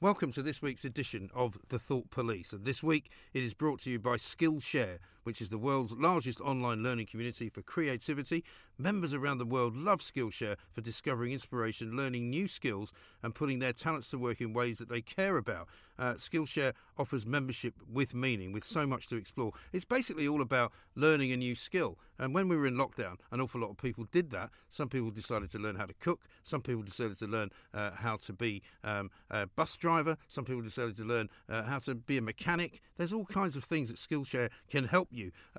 Welcome to this week's edition of The Thought Police. And this week it is brought to you by Skillshare, which is the world's largest online learning community for creativity. Members around the world love Skillshare for discovering inspiration, learning new skills, and putting their talents to work in ways that they care about. Uh, Skillshare offers membership with meaning, with so much to explore. It's basically all about learning a new skill. And when we were in lockdown, an awful lot of people did that. Some people decided to learn how to cook. Some people decided to learn uh, how to be um, a bus driver. Some people decided to learn uh, how to be a mechanic. There's all kinds of things that Skillshare can help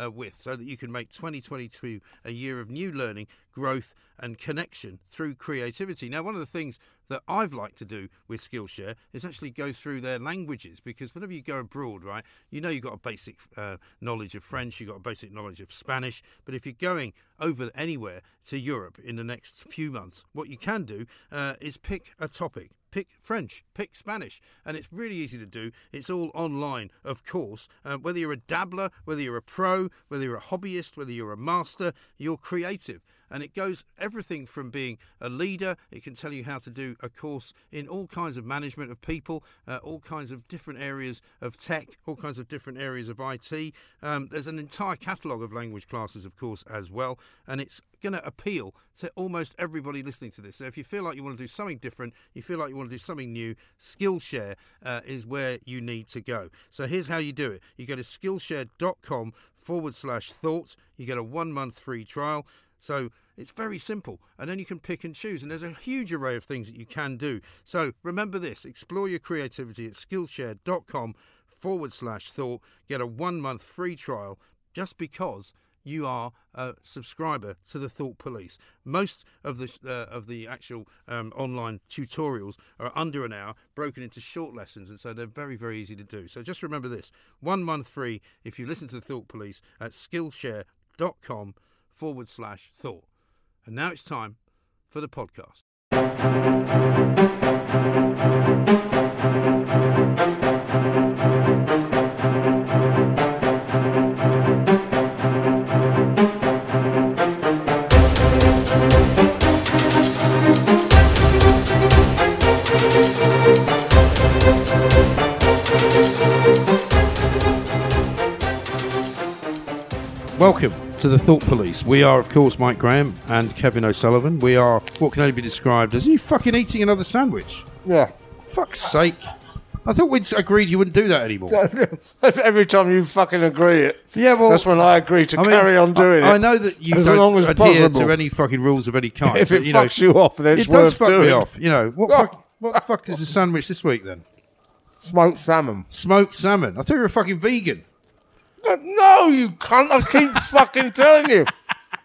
uh, with so that you can make 2022 a year of new learning, growth, and connection through creativity. Now, one of the things that I've liked to do with Skillshare is actually go through their languages because whenever you go abroad, right, you know you've got a basic uh, knowledge of French, you've got a basic knowledge of Spanish, but if you're going over anywhere to Europe in the next few months, what you can do uh, is pick a topic pick French, pick Spanish, and it's really easy to do. It's all online, of course. Uh, whether you're a dabbler, whether you're a pro, whether you're a hobbyist, whether you're a master, you're creative. And it goes everything from being a leader, it can tell you how to do a course in all kinds of management of people, uh, all kinds of different areas of tech, all kinds of different areas of IT. Um, there's an entire catalogue of language classes, of course, as well. And it's going to appeal to almost everybody listening to this. So if you feel like you want to do something different, you feel like you want to do something new, Skillshare uh, is where you need to go. So here's how you do it you go to skillshare.com forward slash thoughts, you get a one month free trial. So it's very simple, and then you can pick and choose. And there's a huge array of things that you can do. So remember this explore your creativity at skillshare.com forward slash thought. Get a one month free trial just because you are a subscriber to the Thought Police. Most of the uh, of the actual um, online tutorials are under an hour, broken into short lessons, and so they're very very easy to do. So just remember this: one month free if you listen to the Thought Police at Skillshare.com forward slash thought. And now it's time for the podcast. Welcome to the Thought Police. We are, of course, Mike Graham and Kevin O'Sullivan. We are what can only be described as you fucking eating another sandwich. Yeah. Fuck's sake. I thought we'd agreed you wouldn't do that anymore. Every time you fucking agree it, Yeah, well, that's when I agree to I mean, carry on doing I, it. I know that you As don't long as adhere possible. to any fucking rules of any kind. If but, it you know, fucks you off, then it's it does worth fuck doing. me off. You know what? Fuck, what the fuck is the sandwich this week then? Smoked salmon. Smoked salmon. I thought you were a fucking vegan. No, you can't. I keep fucking telling you.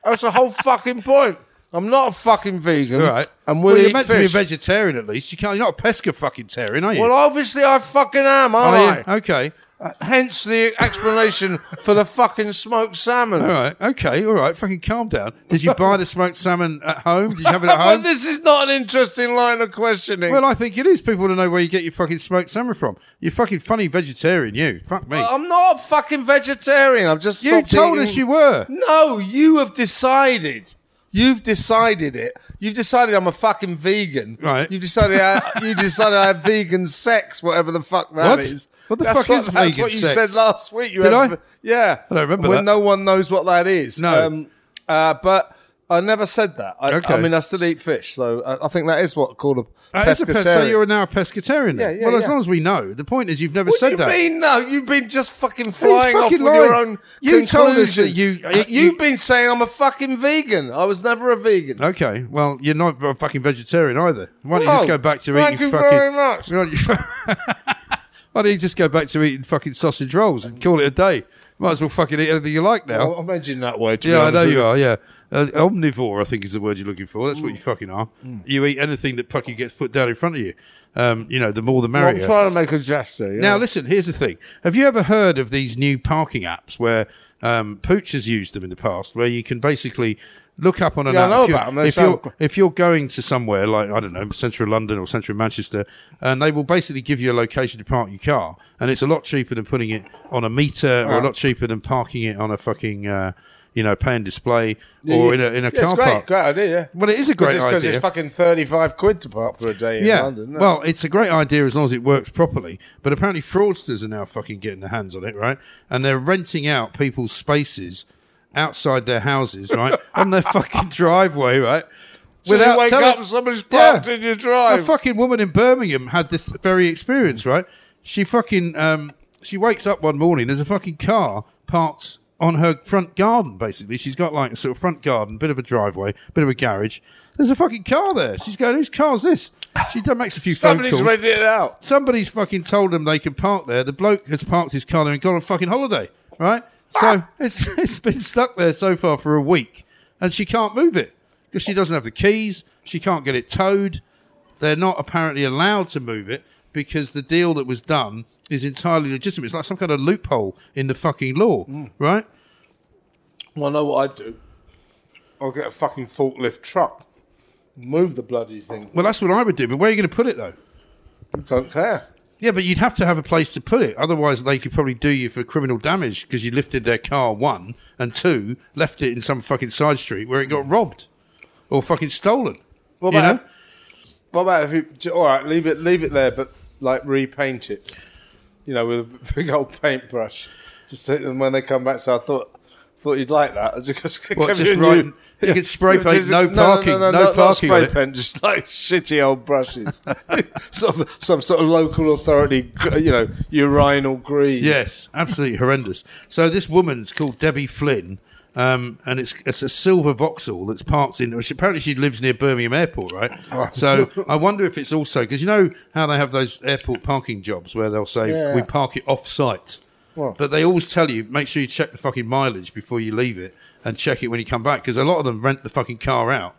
That's the whole fucking point. I'm not a fucking vegan. All right. And well, we'll you're eat meant to be a fish. vegetarian at least. You can't. You're not a pesca fucking terrian, are you? Well, obviously I fucking am, Are aren't? I? Okay. Uh, Hence the explanation for the fucking smoked salmon. All right. Okay. All right. Fucking calm down. Did you buy the smoked salmon at home? Did you have it at home? this is not an interesting line of questioning. Well, I think it is. People want to know where you get your fucking smoked salmon from. You're fucking funny vegetarian, you. Fuck me. I'm not a fucking vegetarian. I've just you stopped told eating- us you were. No, you have decided. You've decided it. You've decided I'm a fucking vegan. Right. You've decided I, you decided I have vegan sex, whatever the fuck that What? is. What the that's fuck what, is That's vegan what you sex? said last week. You Did had- I? Yeah. I don't remember when that. no one knows what that is. No. Um, uh, but I never said that. I, Okay. I mean, I still eat fish, so I, I think that is what called a Uh, it's a pescatarian. so you're now a pescatarian. Then? Yeah, yeah, well, as long as we know. The point is, you've never What said do you that. mean? No, you've been just fucking flying off fucking with your own. You told us that conclusions. you- uh, you- You've been saying I'm a fucking vegan. I was never a vegan. Okay, well, you're not a fucking vegetarian either. Why don't you just go back to thank eating you fucking? very much. Why don't you, why don't you just go back to eating fucking sausage rolls and call it a day? Might as well fucking eat anything you like now. Well, I'm edging that way. To yeah, be I honest know with you are. Yeah, uh, omnivore, I think is the word you're looking for. That's what you Mm. fucking are. You eat anything that fucking gets put down in front of you. Um, you know, the more the Well, merrier. I'm trying to make a gesture. you Now, listen, here's the thing. Have you ever heard of these new parking apps where um, Pooch has used them in the past, where you can basically look up on an Yeah, I app know if, you're, about 'em. They if, you're, if you're going to somewhere like, I don't know, central London or central Manchester, and they will basically give you a location to park your car, and it's a lot cheaper than putting it on a meter or a lot cheaper than parking it on a fucking. Uh, you know, pay and display or in a in a Yeah, car it's great, park. great idea. Yeah. Well, it is a great Because idea. it's fucking thirty-five quid to park for a day in yeah. London. isn't? Well, it's a great idea as long as it works properly. But apparently, fraudsters are now fucking getting their hands on it, right? And they're renting out people's spaces outside their houses, right, on their fucking driveway, right? So you wake telling- up and somebody's parked in your drive. A fucking woman in Birmingham had this very experience, right? She fucking um, she wakes up one morning. There's a fucking car parked on her front garden. Basically, she's got like a sort of front garden, bit of a driveway, bit of a garage. There's a fucking car there. She's going, "Whose car's this?" She done makes a few Somebody's phone calls. rented it out. Somebody's fucking told them they can park there. The bloke has parked his car there and gone on fucking holiday, right? So it's it's been stuck there so far for a week, and she can't move it because she doesn't have the keys. She can't get it towed. They're not apparently allowed to move it because the deal that was done is entirely legitimate. It's like some kind of loophole in the fucking law, right? Well, I know what I'd do. I'll get a fucking forklift truck, move the bloody thing. Well, that's what I would do. But where are you going to put it though? Don't care. Yeah, but you'd have to have a place to put it. Otherwise, they could probably do you for criminal damage because you lifted their car, one, and two, left it in some fucking side street where it got robbed or fucking stolen. What You about know? what about if you? All right, leave it, leave it there, but like repaint it. You know, with a big old paintbrush. Just so that when they come back. So I thought. Thought you'd like that. I just, What, just you write- new- you could spray paint Just- no parking, no not- not parking on spray paint, just like shitty old brushes. some, some sort of local authority, you know, urinal green. Yes, absolutely horrendous. So this woman's called Debbie Flynn, um, and it's it's a silver Vauxhall that's parked in. Which apparently she lives near Birmingham Airport, right? So I wonder if it's also because you know how they have those airport parking jobs where they'll say Yeah. we park it off site, Well- but they always tell you make sure you check the fucking mileage before you leave it and check it when you come back because a lot of them rent the fucking car out.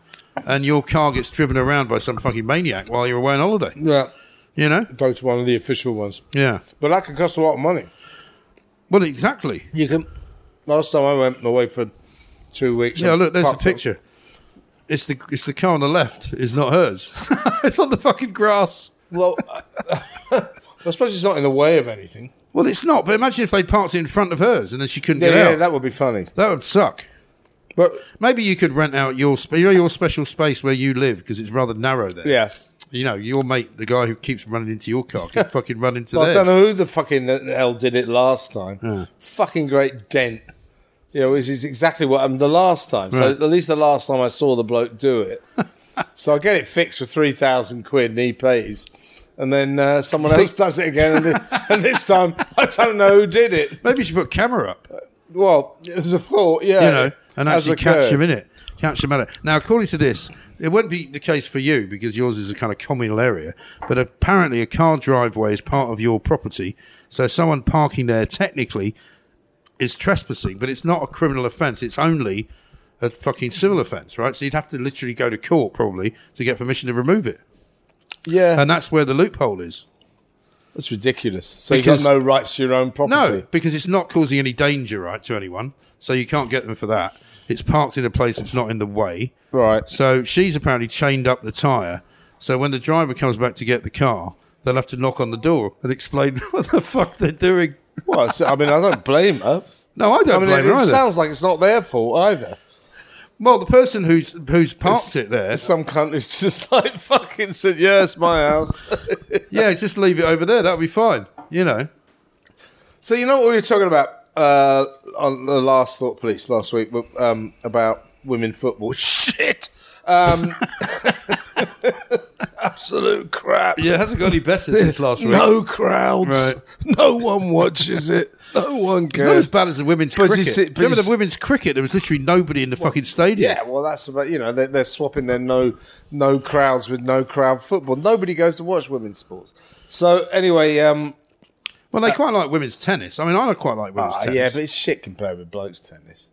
And your car gets driven around by some fucking maniac while you're away on holiday. Yeah. You know? Go to one of the official ones. Yeah. But that can cost a lot of money. Well, exactly. You can. Last time I went away for two weeks. Yeah, look, there's a up- picture. It's the it's the car on the left. Is not hers. it's on the fucking grass. Well, I suppose it's not in the way of anything. Well, it's not. But imagine if they parked in front of hers and then she couldn't Yeah, get yeah, out. that would be funny. That would suck. But Maybe you could rent out your sp- you know your special space where you live because it's rather narrow there. yeah, You know, your mate, the guy who keeps running into your car, can fucking run into I don't know who the fucking hell did it last time. Fucking great dent. You know, is exactly what happened the last time. So Right. at least the last time I saw the bloke do it. so I get it fixed for three thousand quid, and he pays. And then uh, someone else does it again, and, thi- and this time I don't know who did it. Maybe you should put a camera up. Well, there's a thought, yeah. you know, and actually catch them in it. Catch them at it. Now, according to this, it won't be the case for you because yours is a kind of communal area. But apparently, a car driveway is part of your property, so someone parking there technically is trespassing, but it's not a criminal offence. It's only a fucking civil offence, right? So you'd have to literally go to court probably to get permission to remove it, Yeah, and that's where the loophole is. that's ridiculous. So Because- you've got no rights to your own property. No, because it's not causing any danger, right, to anyone. So you can't get them for that. It's parked in a place that's not in the way. Right. So she's apparently chained up the tyre. So when the driver comes back to get the car, they'll have to knock on the door and explain what the fuck they're doing. Well, I mean, I don't blame her. No, I don't I mean, blame it, her it either. sounds like it's not their fault either. Well, the person who's who's parked it there, Some cunt who's just like fucking said, "Yeah, it's my house." yeah, just leave it over there. That'll be fine. You know. so you know what we were talking about uh, on the last Thought Police last week um, about women football? Shit. Um, absolute crap. Yeah, it hasn't got any better since last week. No crowds. Right. No one watches it. No one It's not as cares. bad as the women's But you cricket. see- remember the women's cricket? There was literally nobody in the fucking stadium. Yeah, well, that's about you know they're, they're swapping their no no crowds with no crowd football. Nobody goes to watch women's sports. So anyway, um, Well, they quite like women's tennis. I mean, I quite like women's ah, tennis. yeah, but it's shit compared with blokes tennis.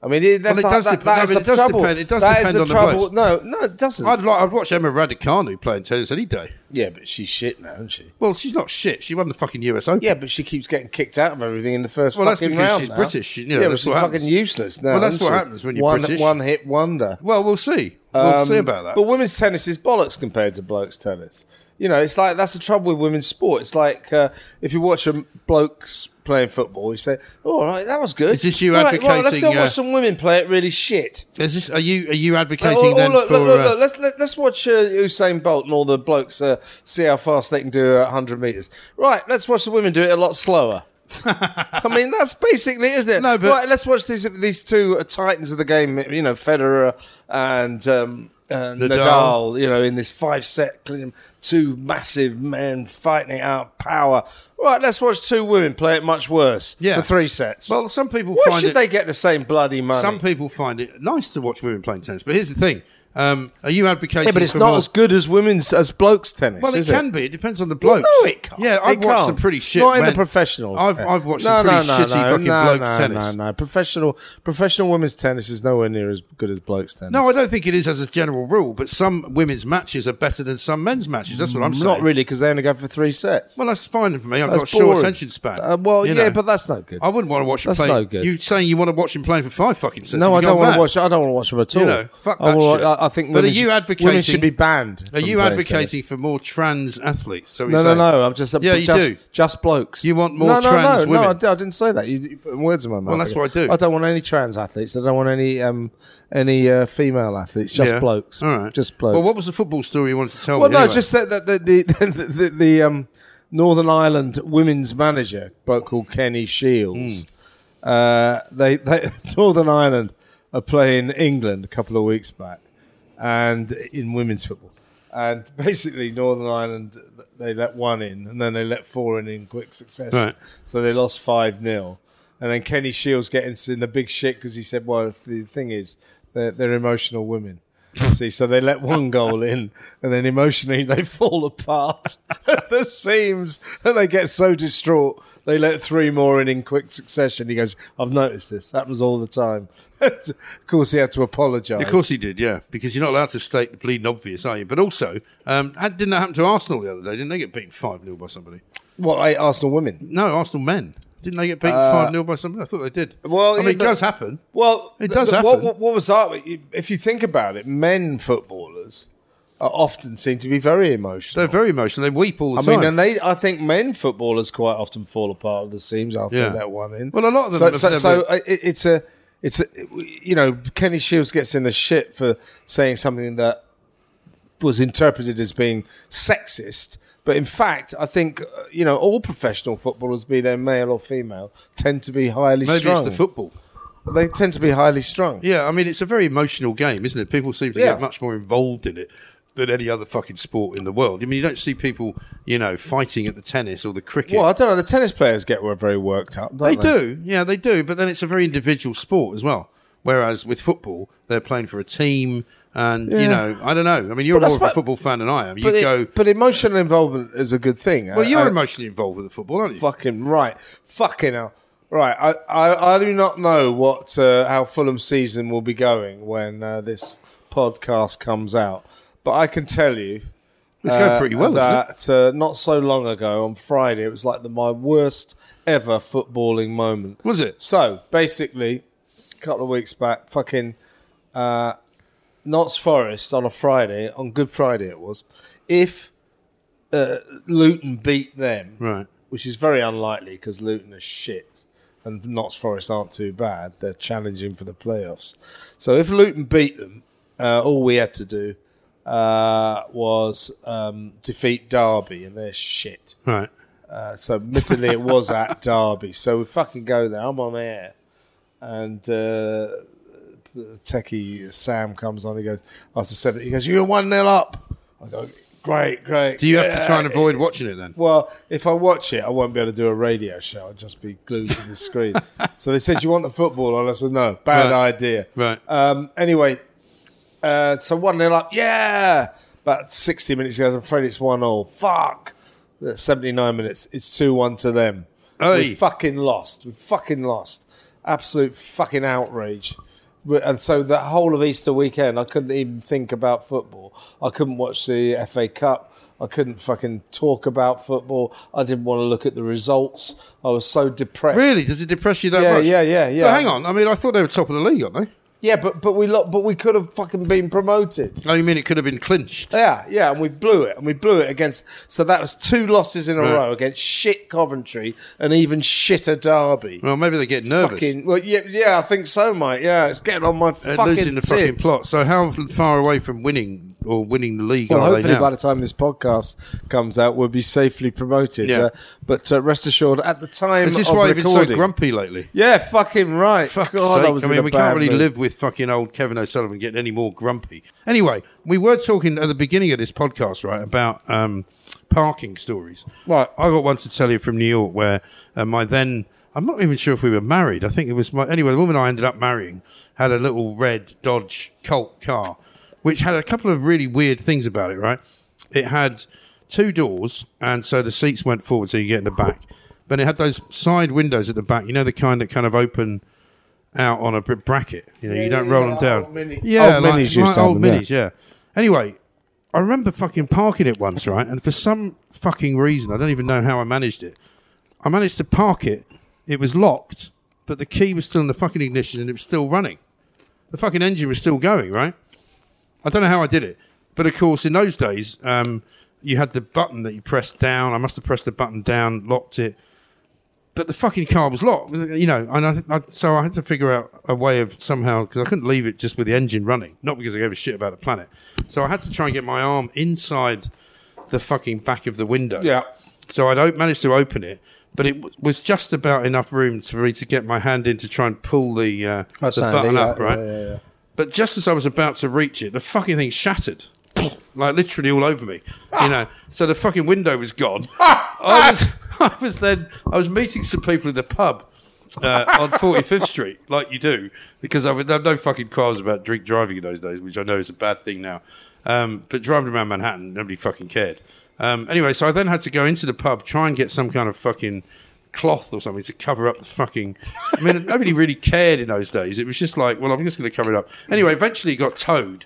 I mean, it, that's it not- does that, that no, is the it does trouble. depend- it does That is depend the on the trouble. No, no, it doesn't. I'd, like, I'd watch Emma Raducanu playing tennis any day. yeah, but she's shit now, isn't she? Well, she's not shit. She won the fucking US Open. Yeah, but she keeps getting kicked out of everything in the first Well, that's fucking because she's now. British, you know, yeah, but she's fucking useless now. Well, that's what she? happens when you're one, British. One hit wonder. Well, we'll see. We'll Um, see about that. But women's tennis is bollocks compared to blokes' tennis. You know, it's like that's the trouble with women's sport. It's like uh, if you watch a blokes playing football, you say, "Oh, all right, that was good." Is this you All right, well, let's go uh, watch some women play it really shit. Is this, are you are you advocating Oh, oh, then look, for? look, look, uh, look, Let's let, let's watch uh, Usain Bolt and all the blokes uh, see how fast they can do uh, 100 meters. Right, let's watch the women do it a lot slower. I mean, that's basically, isn't it? No, but- right, let's watch these these two uh, titans of the game. You know, Federer and. Um, uh, Nadal. Nadal. you know, in this five set, two massive men fighting it out, power. Right, let's watch two women play it much worse Yeah. for three sets. well, some people Why find should it. they get the same bloody money? Some people find it nice to watch women playing tennis, but here's the thing: um, are you advocating? yeah, but it's not more- as good as women's as blokes tennis. Well, it can be. It depends on the blokes. no, it can't. Yeah, I've watched can't. some pretty shit. Not in the professional. I've, I've watched some pretty shitty fucking blokes no, tennis. No, no, professional professional women's tennis is nowhere near as good as blokes tennis. No, I don't think it is as a general rule, but some women's matches are better than some men's matches. That's what I'm saying. not really because they only go for three sets. Well, that's fine for me. I've That's got a short attention span. Uh, well, you yeah, know. but that's no good. I wouldn't want to watch them That's play. no good. You saying you want to watch him playing for five fucking sets? no, I don't want to watch. I don't want to watch them at all. Fuck that shit. I, I think. But are you advocating- Women should be banned. Are you advocating for more trans athletes? So. No, no, no. I'm just. Yeah, you just, do. Just blokes. You want more no, no, trans no, women? No, I, I didn't say that. You, you put words in my mouth. Well, that's what I do. I don't want any trans athletes. I don't want any um any uh, female athletes. Just Yeah. blokes. All right, Just blokes. Well, what was the football story you wanted to tell me? Well, me? no, anyway? just that the the, the, the, the, the um, Northern Ireland women's manager, bloke called Kenny Shiels. Hmm. Uh, they, they Northern Ireland are playing England a couple of weeks back, and in women's football, and basically Northern Ireland they let one in, and then they let four in in quick succession. Right. So they lost five 0 and then Kenny Shiels getting in the big shit because he said, "Well, the thing is, they're, they're emotional women." See, so they let one goal in, and then emotionally they fall apart at the seams, and they get so distraught they let three more in in quick succession. He goes, "I've noticed this happens all the time." of course, he had to apologise. Of course he did, yeah, because you're not allowed to state the bleeding obvious, are you? But also, um, didn't that happen to Arsenal the other day? Didn't they get beaten 5 0 by somebody? What Arsenal women? No, Arsenal men. Didn't they get beaten 5 0 by somebody? I thought they did. Uh, well, I mean, yeah, it does happen. Well, It does th- What, happen. what, what was that? If you think about it, men footballers are often seem to be very emotional. They're very emotional. They weep all the I time. mean, and they, I think men footballers quite often fall apart at the seams after Yeah. that one in. Well, a lot of them So, so, so uh, it, it's a, it's a, you know, Kenny Shiels gets in the shit for saying something that was interpreted as being sexist. But in fact, I think uh, you know all professional footballers, be they male or female, tend to be highly Maybe strung. it's the football. they tend to be highly strung. Yeah, I mean, it's a very emotional game, isn't it? People seem to Yeah. get much more involved in it than any other fucking sport in the world. I mean, you don't see people, you know, fighting at the tennis or the cricket. Well, I don't know. The tennis players get very worked up. They Don't do, yeah, they do. But then it's a very individual sport as well. Whereas with football, they're playing for a team, and you know, I don't know. I mean, you're more of a football fan than I am. You But, it- go, but emotional involvement is a good thing. well, you're I- emotionally involved with the football, aren't you? Fucking right. Fucking hell. Right. I, I, I do not know what uh, how Fulham season will be going when uh, this podcast comes out, but I can tell you. It's going uh, pretty well, isn't it? that uh, not so long ago on Friday, it was like the, my worst ever footballing moment. Was it? So basically, a couple of weeks back, fucking uh, Notts Forest on a Friday, on Good Friday it was. If uh, Luton beat them, Right. which is very unlikely because Luton are shit and Notts Forest aren't too bad, they're challenging for the playoffs. So if Luton beat them, uh, all we had to do uh, was um, defeat Derby, and they're shit. Right. Uh, so admittedly, it was at Derby. So we fucking go there. I'm on air, and uh, techie Sam comes on. He goes after seven. He goes, "You're one 0 up." I go, "Great, great." Do you have to try and avoid watching it then? Well, if I watch it, I won't be able to do a radio show. I'll just be glued to the screen. so they said, "You want the football?" on?" I said, "No, bad Right. idea." Right. Um, anyway, uh, so one 0 up. Yeah. About sixty minutes ago, I'm afraid it's one 0 Fuck. That's Seventy nine minutes. It's two one to them. We fucking lost. We fucking lost. Absolute fucking outrage. And so that whole of Easter weekend, I couldn't even think about football. I couldn't watch the FA Cup. I couldn't fucking talk about football. I didn't want to look at the results. I was so depressed. Really? Does it depress you that Yeah, much? yeah, yeah, yeah. But hang on. I mean, I thought they were top of the league, aren't they? Yeah, but but we lo- but we could have fucking been promoted. Oh, you mean it could have been clinched? Yeah, yeah, and we blew it, and we blew it against. So that was two losses in a Right. row against shit Coventry and even shitter Derby. Well, maybe they get nervous. Fucking, well, yeah, yeah, I think so, mate. Yeah, it's getting on my fucking losing the fucking tits. plot. So, how far away from winning or winning the league Well, hopefully by the time this podcast comes out, we'll be safely promoted. Yeah. Uh, but uh, rest assured, at the time Is this of why you've been so grumpy lately? Yeah, fucking right. Fuck's God, sake. I was I mean, we can't really mood. live with fucking old Kevin O'Sullivan getting any more grumpy. Anyway, we were talking at the beginning of this podcast, right, about um, parking stories. Right. I got one to tell you from New York where uh, my then, I'm not even sure if we were married. I think it was my, anyway, the woman I ended up marrying had a little red Dodge Colt car, which had a couple of really weird things about it, right? It had two doors, and so the seats went forward so you get in the back. But it had those side windows at the back, you know, the kind that kind of open out on a bracket. You know, Yeah, you don't yeah, roll yeah, them down. mini- yeah, old like, minis used like to old them, yeah. minis. Yeah. Anyway, I remember fucking parking it once, right? And for some fucking reason, I don't even know how I managed it. I managed to park it. It was locked, but the key was still in the fucking ignition and it was still running. The fucking engine was still going, right? I don't know how I did it. But of course, in those days, um, you had the button that you pressed down. I must have pressed the button down, locked it. But the fucking car was locked, you know, and I, I, so I had to figure out a way of somehow because I couldn't leave it just with the engine running, not because I gave a shit about the planet. So I had to try and get my arm inside the fucking back of the window. Yeah. So I'd o- managed to open it, but it w- was just about enough room for me to get my hand in to try and pull the uh, the button up, right? But just as I was about to reach it, the fucking thing shattered. Like literally all over me, you know. So the fucking window was gone. I was, I was then, I was meeting some people in the pub uh, on 45th Street, like you do, because I would were no fucking cars about drink driving in those days, which I know is a bad thing now. Um, but driving around Manhattan, nobody fucking cared. Um, anyway, so I then had to go into the pub, try and get some kind of fucking cloth or something to cover up the fucking. I mean, nobody really cared in those days. It was just like, well, I'm just going to cover it up. Anyway, eventually it got towed.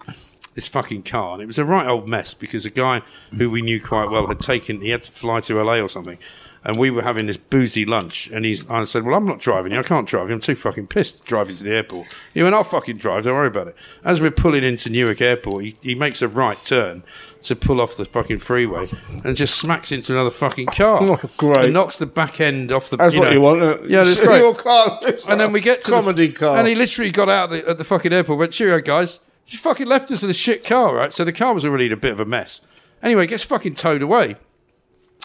This fucking car, and it was a right old mess because a guy who we knew quite well had taken. He had to fly to LA or something, and we were having this boozy lunch. And he's, I said, "Well, I'm not driving you. I can't drive you. I'm too fucking pissed driving to the airport." He went, "I'll fucking drive. Don't worry about it." As we're pulling into Newark Airport, he, he makes a right turn to pull off the fucking freeway and just smacks into another fucking car. Oh, great. And knocks the back end off the. That's you what know- you want. uh, Yeah, that's your car. And then we get to comedy the, car. and he literally got out at the, at the fucking airport. Went, cheerio, guys. You fucking left us with a shit car, right? So the car was already in a bit of a mess. Anyway, it gets fucking towed away,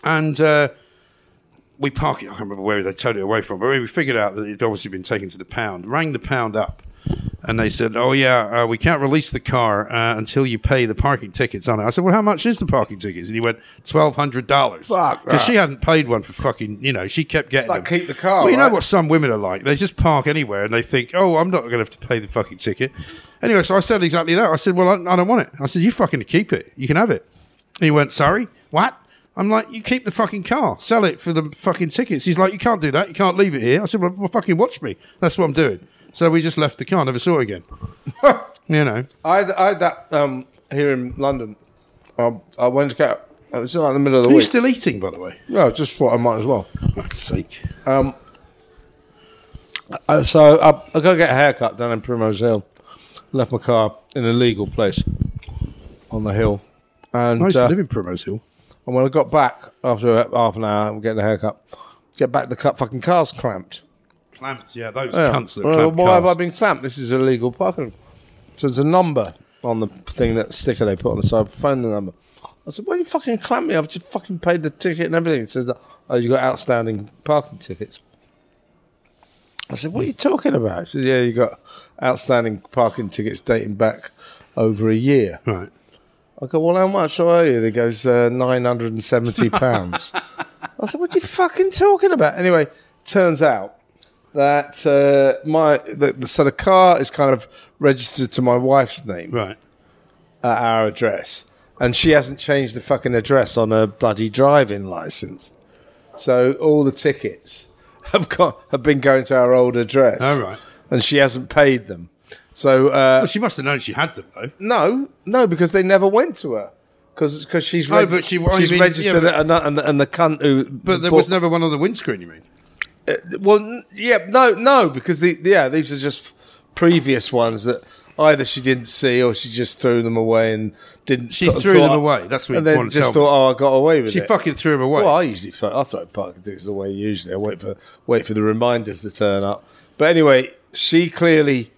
and uh, we park it. I can't remember where they towed it away from, but we figured out that it'd obviously been taken to the pound. Rang the pound up, and they said, "Oh yeah, uh, we can't release the car uh, until you pay the parking tickets on it." I said, "Well, how much is the parking tickets?" And he went, 1200 dollars." Fuck because she hadn't paid one for fucking. You know, she kept getting like them. keep the car, Well, you know what some women are like. They just park anywhere and they think, "Oh, I'm not going to have to pay the fucking ticket." Anyway, so I said exactly that. I said, "Well, I, I don't want it." I said, "You fucking keep it. You can have it." And he went, "Sorry, what?" I'm like, "You keep the fucking car. Sell it for the fucking tickets." He's like, "You can't do that. You can't leave it here." I said, "Well, well fucking watch me. That's what I'm doing." So we just left the car. Never saw it again. you know. I had, I had that um, here in London. Um, I went to get. It was like in the middle of the Are you week. still eating, by the way? no, just thought I might as well. For fuck's sake. Uh, so I, I go get a haircut down in Primrose Hill. Left my car in a legal place on the hill, and I used uh, to live in Primrose Hill. And when I got back after half an hour, I'm getting a haircut. Get back, the cut fucking car's clamped. Clamped, yeah, those Yeah. cunts that Well, why cars. have I been clamped? This is illegal parking. So there's a number on the thing that sticker they put on the side. Phone the number. I said, "Why you fucking clamp me? I've just fucking paid the ticket and everything." It says that oh, you got outstanding parking tickets. I said, "What are you talking about?" He said, "Yeah, you got outstanding parking tickets dating back over a year." Right. I go, "Well, how much are you?" He goes, uh, 970 pounds." I said, "What are you fucking talking about?" Anyway, turns out that uh, my the, the, so the car is kind of registered to my wife's name Right. at our address, and she hasn't changed the fucking address on her bloody driving license. So all the tickets have got have been going to our old address. Oh, right. and she hasn't paid them. So uh, Well, she must have known she had them, though. no, no, because they never went to her. Because she's reg- but she- she's mean- registered yeah, at and, and the cunt who But there bought- was never one on the windscreen, you mean? Well, n- yeah, no, no, because the yeah, these are just previous ones that either she didn't see or she just threw them away and didn't. She thought- threw them thought- away. That's what and then just thought, oh, I got away with She it. She fucking threw them away. Well, I usually throw, I throw parking tickets away. Usually, I wait for wait for the reminders to turn up. But anyway, she clearly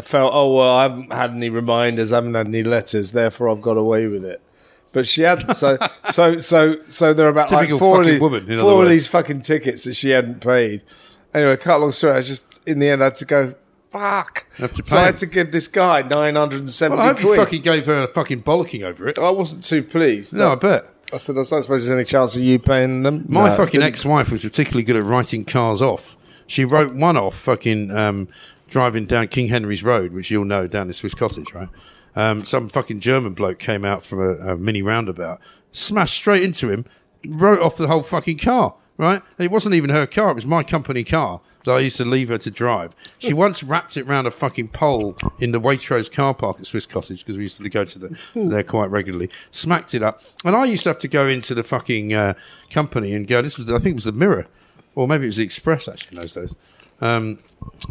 felt, oh well, I haven't had any reminders, I haven't had any letters, therefore I've got away with it. But she had so so so so there are about Typical like four of fucking these woman, in other four of words. these fucking tickets that she hadn't paid. Anyway, cut long story. I was just in the end I had to go. Fuck. Have to so I pay had to give this guy nine hundred and seventy Well, I hope you quid. fucking gave her a fucking bollocking over it. I wasn't too pleased. No, I bet. I said, I don't suppose there's any chance of you paying them. My No, fucking didn't. ex-wife was particularly good at writing cars off. She wrote one off fucking um, driving down King Henry's Road, which you'll know down in Swiss Cottage, right? Um, some fucking German bloke came out from a, a mini roundabout, smashed straight into him, wrote off the whole fucking car, right? And it wasn't even her car; it was my company car that I used to leave her to drive. She once wrapped it round a fucking pole in the Waitrose car park at Swiss Cottage because we used to go to the, there quite regularly. Smacked it up, and I used to have to go into the fucking uh, company and go. This was, I think, it was the Mirror, or maybe it was the Express actually in those days. Um,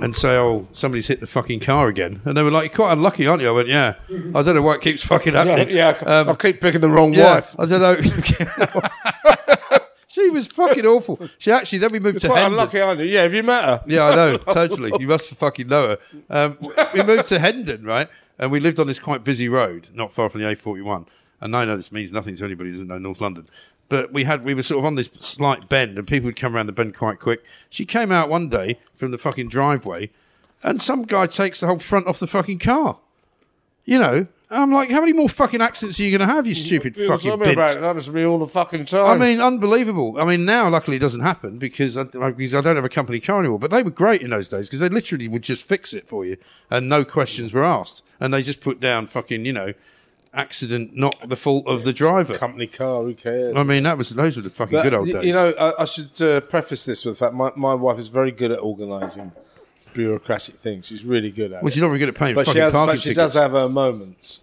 and say, "Oh, somebody's hit the fucking car again," and they were like, "You're quite unlucky, aren't you?" I went, "Yeah, I don't know why it keeps fucking happening." Yeah, I Um, keep picking the wrong yeah, wife. I don't know. she was fucking awful. She actually then we moved to Quite Hendon. unlucky, aren't you? Yeah, have you met her? Yeah, I know, totally. You must fucking know her. Um, we moved to Hendon, right? And we lived on this quite busy road, not far from the A41. And I know this means nothing to anybody who doesn't know North London. But we had we were sort of on this slight bend, and people would come around the bend quite quick. She came out one day from the fucking driveway, and some guy takes the whole front off the fucking car. You know, and I'm like, how many more fucking accidents are you going to have, you stupid You fucking bitch? about it. That happens to me all the fucking time. I mean, unbelievable. I mean, now luckily it doesn't happen because I, because I don't have a company car anymore. But they were great in those days because they literally would just fix it for you and no questions were asked. And they just put down fucking, you know, accident, not the fault of the driver. company car, who cares? I mean, that was those were the fucking But, good old y- days. You know, I, I should uh, preface this with the fact my, my wife is very good at organising bureaucratic things. She's really good at well, it. she's not very good at paying but fucking she, has, parking but she tickets. does have her moments.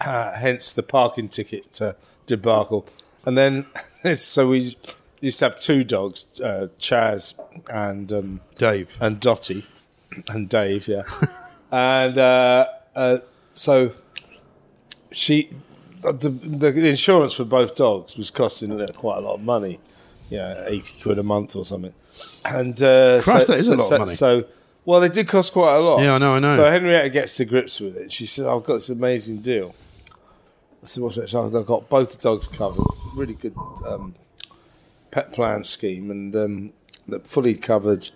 Uh, hence the parking ticket uh, debacle. And then, so we used to have two dogs, uh, Chaz and um, Dave. and Dotty and Dave, yeah. and uh, uh, so she, the, the, insurance for both dogs was costing quite a lot of money, yeah, eighty quid a month or something. And uh, Christ, so, that is so, a lot of money. So, well, they did cost quite a lot. Yeah, I know, I know. So Henrietta gets to grips with it. She said, "I've got this amazing deal." I said, "What's it?" So I've got both the dogs covered. Really good um, pet plan scheme, and um, fully covered,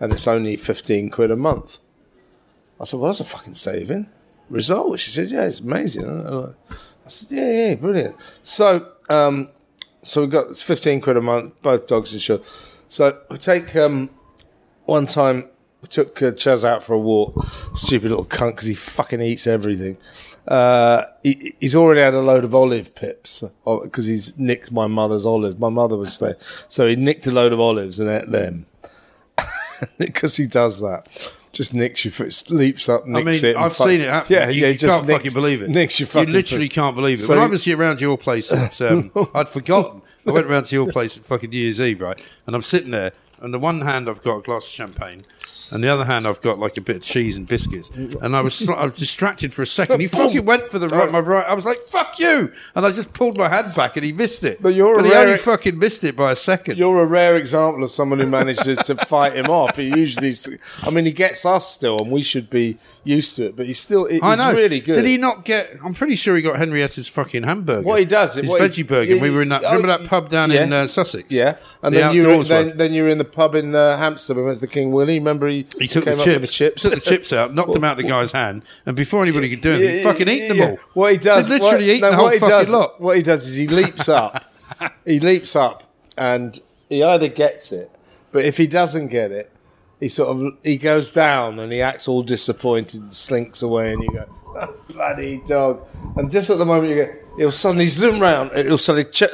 and it's only fifteen quid a month. I said, "Well, that's a fucking saving." Result? She said, "Yeah, it's amazing." I said, "Yeah, yeah, brilliant." So, um, so we got it's fifteen quid a month, both dogs insured. So we take um, one time we took uh, Chaz out for a walk. Stupid little cunt because he fucking eats everything. Uh, he, he's already had a load of olive pips because he's nicked my mother's olives. My mother was there, so he nicked a load of olives and ate them because he does that. Just nicks your foot, leaps up, I nicks mean, it. I've fuck- seen it happen. Yeah, you, yeah, you just can't nicks- fucking believe it. Nicks your fucking You literally foot. can't believe it. So when I was around your place, at, um, I'd forgotten. I went around to your place at fucking New Year's Eve, right? And I'm sitting there, and the one hand I've got a glass of champagne, and the other hand I've got like a bit of cheese and biscuits. And I was sli- I was distracted for a second. He fucking went for the right, my right. I was like, "Fuck you!" And I just pulled my hand back, and he missed it. But you're a he rare- only fucking missed it by a second. You're a rare example of someone who manages to fight him off. He usually, I mean, he gets us still, and we should be used to it. But he's still, he's I know. really good. Did he not get? I'm pretty sure he got Henrietta's fucking hamburger. What he does- his what he- veggie burger. we were in that. Remember that pub down yeah. in uh, Sussex? Yeah, and The then you were, outdoors one. then, then you were in the pub in uh, Hampstead. We went to the King Willie. Remember he, He took came the up chips, the chips. took the chips out, knocked them out the guy's hand, and before anybody could do anything, he fucking eat them all. What he does, He'd literally what, eat no, the whole fucking does, lot. What he does is he leaps up. he leaps up, and he either gets it, but if he doesn't get it, he sort of he goes down and he acts all disappointed, and slinks away, and you go, "Oh, bloody dog. And just at the moment you go, he'll suddenly zoom round, he'll suddenly ch-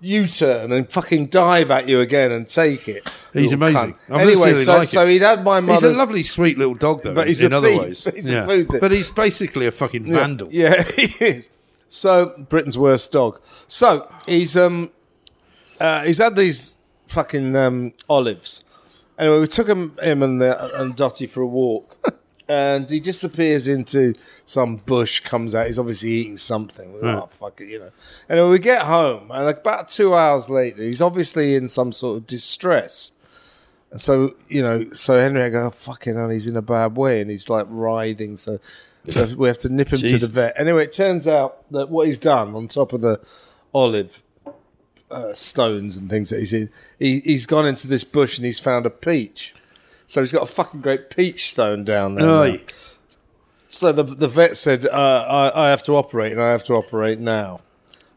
U-turn and fucking dive at you again and take it. He's amazing. Anyway, really so, like so he'd had my He's a lovely, sweet little dog, though. But he's in a other thief. ways, He's a yeah. food thief. But he's basically a fucking vandal. Yeah, he is. So Britain's worst dog. So he's um uh, he's had these fucking um, olives. Anyway, we took him him and the, and Dotty for a walk, and he disappears into some bush. Comes out. He's obviously eating something. We're like, Oh fuck it, you know. And we get home, and about two hours later, he's obviously in some sort of distress. And so you know, so Henry go, oh, fucking hell, he's in a bad way, and he's like writhing. So so we have to nip him to Jesus. the vet. Anyway, it turns out that what he's done on top of the olive uh, stones and things that he's in, he, he's gone into this bush and he's found a peach. So he's got a fucking great peach stone down there. now. So the the vet said, uh, I, I have to operate and I have to operate now.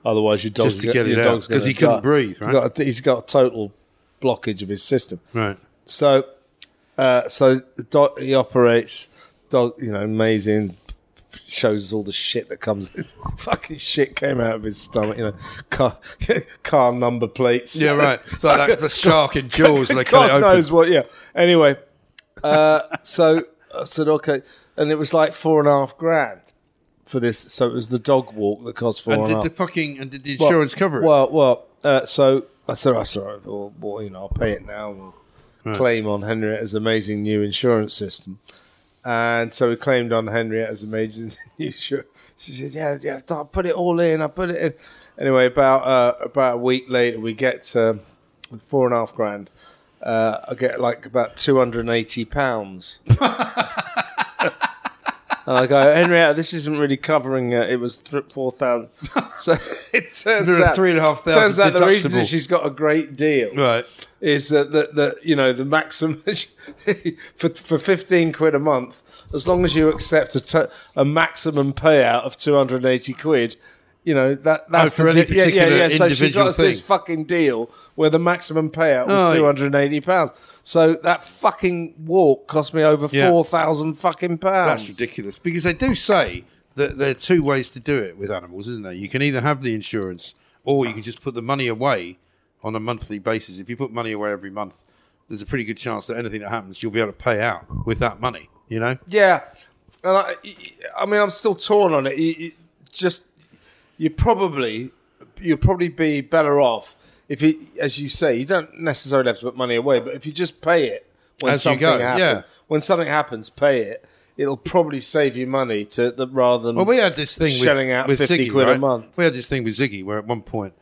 Otherwise, your dog's Just to get it your out, dog's 'cause gonna he couldn't die." breathe, He's right? got a- he's got a total blockage of his system. Right. So, uh, so the dog, he operates. Dog, you know, amazing. Shows us all the shit that comes. Fucking shit came out of his stomach. You know, car, car number plates. Yeah, right. It's like that, the shark in Jaws. They cut God it open. knows what. Yeah. Anyway, uh, so I said okay, and it was like four and a half grand for this. So it was the dog walk that cost four And and did the fucking and did the Well, insurance cover it? Well, well. Uh, so I said, I said, well, well, you know, I'll pay it now. We'll claim on Henrietta's amazing new insurance system. And so we claimed on Henrietta's amazing insurance. She said, "Yeah, yeah, I put it all in. I put it in." Anyway, about uh, about a week later, we get to four and a half grand. Uh, I get like about two hundred and eighty pounds. And I go, Henrietta, uh, this isn't really covering it. It was th- 4,000. So it turns out, three and a half thousand turns out the reason deductible. she's got a great deal right. is that, that, that you know, the maximum, for, for 15 quid a month, as long as you accept a, to, a maximum payout of 280 quid, you know, that, that's Oh, for the any di- yeah, particular. So she individual got us this thing. fucking deal where the maximum payout was Oh, yeah. 280 pounds. So that fucking walk cost me over Yeah. 4,000 fucking pounds. That's ridiculous because they do say that there are two ways to do it with animals, isn't there? You can either have the insurance or you can just put the money away on a monthly basis. If you put money away every month, there's a pretty good chance that anything that happens, you'll be able to pay out with that money. You know? Yeah, and I, I mean, I'm still torn on it. You, you just you probably you'll probably be better off if you, as you say, you don't necessarily have to put money away, but if you just pay it when As you something go, happens, yeah. when something happens, pay it. It'll probably save you money to the, rather than Well, we had this thing shelling with, out with 50 Ziggy, quid a month. We had this thing with Ziggy where at one point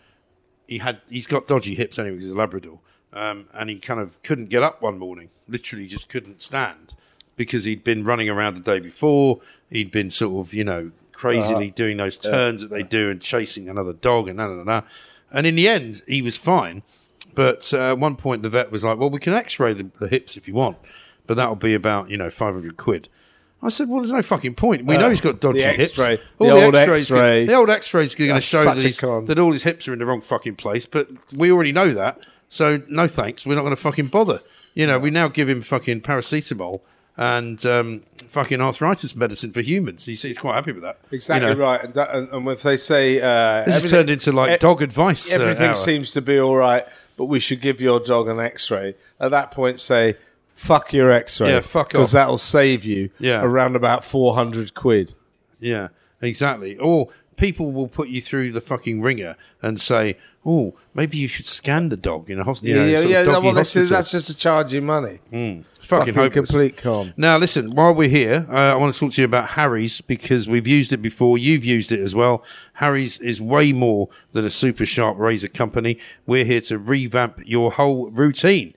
he had he's got dodgy hips anyway because he's a Labrador, um, and he kind of couldn't get up one morning. Literally, just couldn't stand because he'd been running around the day before. He'd been sort of you know crazily Uh-huh. doing those turns that they do and chasing another dog and na na na. And in the end, he was fine. But uh, at one point, the vet was like, "Well, we can X-ray the, the hips if you want, but that'll be about you know five hundred quid." I said, "Well, there's no fucking point. We know he's got dodgy Uh, the hips. All The old X-rays gonna- the old X-rays going to show that, a he's- con. that all his hips are in the wrong fucking place. But we already know that, so no thanks. We're not going to fucking bother. You know, we now give him fucking paracetamol and um, fucking arthritis medicine for humans. He's, he's quite happy with that. You Exactly know, right, and, that, and, and if they say uh, This has turned into like e- dog advice. uh, everything hour. seems to be all right, but we should give your dog an X-ray. At that point, say, "Fuck your X-ray," Yeah, fuck because that'll save you Yeah. around about four hundred quid. Yeah, exactly. Or people will put you through the fucking ringer and say, "Oh, maybe you should scan the dog in a hospital." Yeah, yeah, yeah. Doggy well, that's, that's just to charge you money. It's fucking, Fucking complete con. Now, listen, while we're here, uh, I want to talk to you about Harry's because we've used it before. You've used it as well. Harry's is way more than a super sharp razor company. We're here to revamp your whole routine.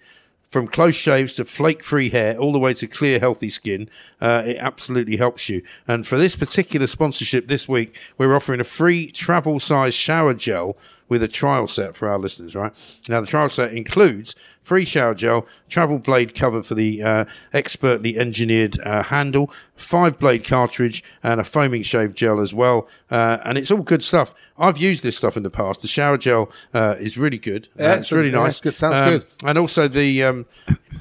From close shaves to flake free hair, all the way to clear, healthy skin, uh, it absolutely helps you. And for this particular sponsorship this week, we're offering a free travel size shower gel with a trial set for our listeners, right? Now, the trial set includes free shower gel, travel blade cover for the uh, expertly engineered uh, handle, five blade cartridge, and a foaming shave gel as well. Uh, and it's all good stuff. I've used this stuff in the past. The shower gel uh, is really good. Uh, Yeah, it's really yeah, nice. good. Sounds Um, good. And also the um,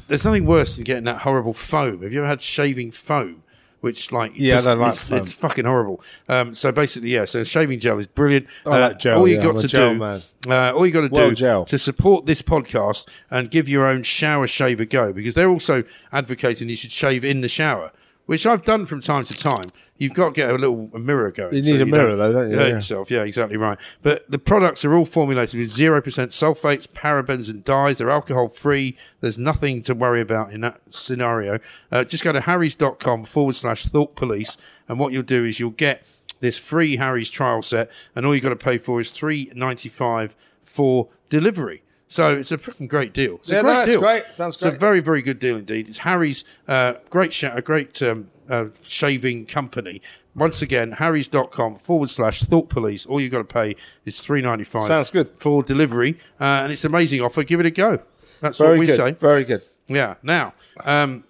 there's nothing worse than getting that horrible foam. Have you ever had shaving foam? Which like Yeah, just- don't it's, it's fucking horrible. Um, so basically, yeah. So shaving gel is brilliant. I like gel, All you yeah, got I'm to do, man. uh, all you got to Well do gel. to support this podcast and give your own shower shave a go because they're also advocating you should shave in the shower. Which I've done from time to time, you've got to get a little a mirror going. You need a mirror, though, don't you? hurt Yeah. yourself. Yeah, exactly right. But the products are all formulated with zero percent sulfates, parabens, and dyes. They're alcohol free. There's nothing to worry about in that scenario. Uh, just go to harrys.com forward slash thought police, and what you'll do is you'll get this free Harry's trial set, and all you've got to pay for is three ninety five for delivery. So it's a freaking great deal. It's Yeah, a great no, it's deal. great. Sounds It's a very, very good deal indeed. It's Harry's uh, great, sh- a great um, uh, shaving company. Once again, harrys.com forward slash thought police. All you've got to pay is three ninety five. Sounds good. for delivery, uh, and it's an amazing offer. Give it a go. That's Very what we good. say. Very good. Yeah. Now, um,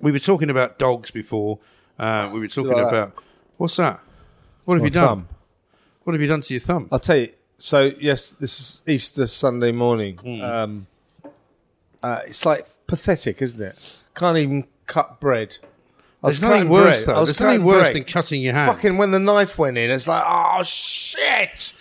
we were talking about dogs before. Uh, we were talking like that. about what's that? What have you done? thumb. What have you done to your thumb? I'll tell you. So yes, this is Easter Sunday morning. Hmm. Um, uh, it's like pathetic, isn't it? Can't even cut bread. I was There's nothing worse, bread. though. I was There's nothing worse bread. than cutting your hand. Fucking when the knife went in, it's like, oh shit!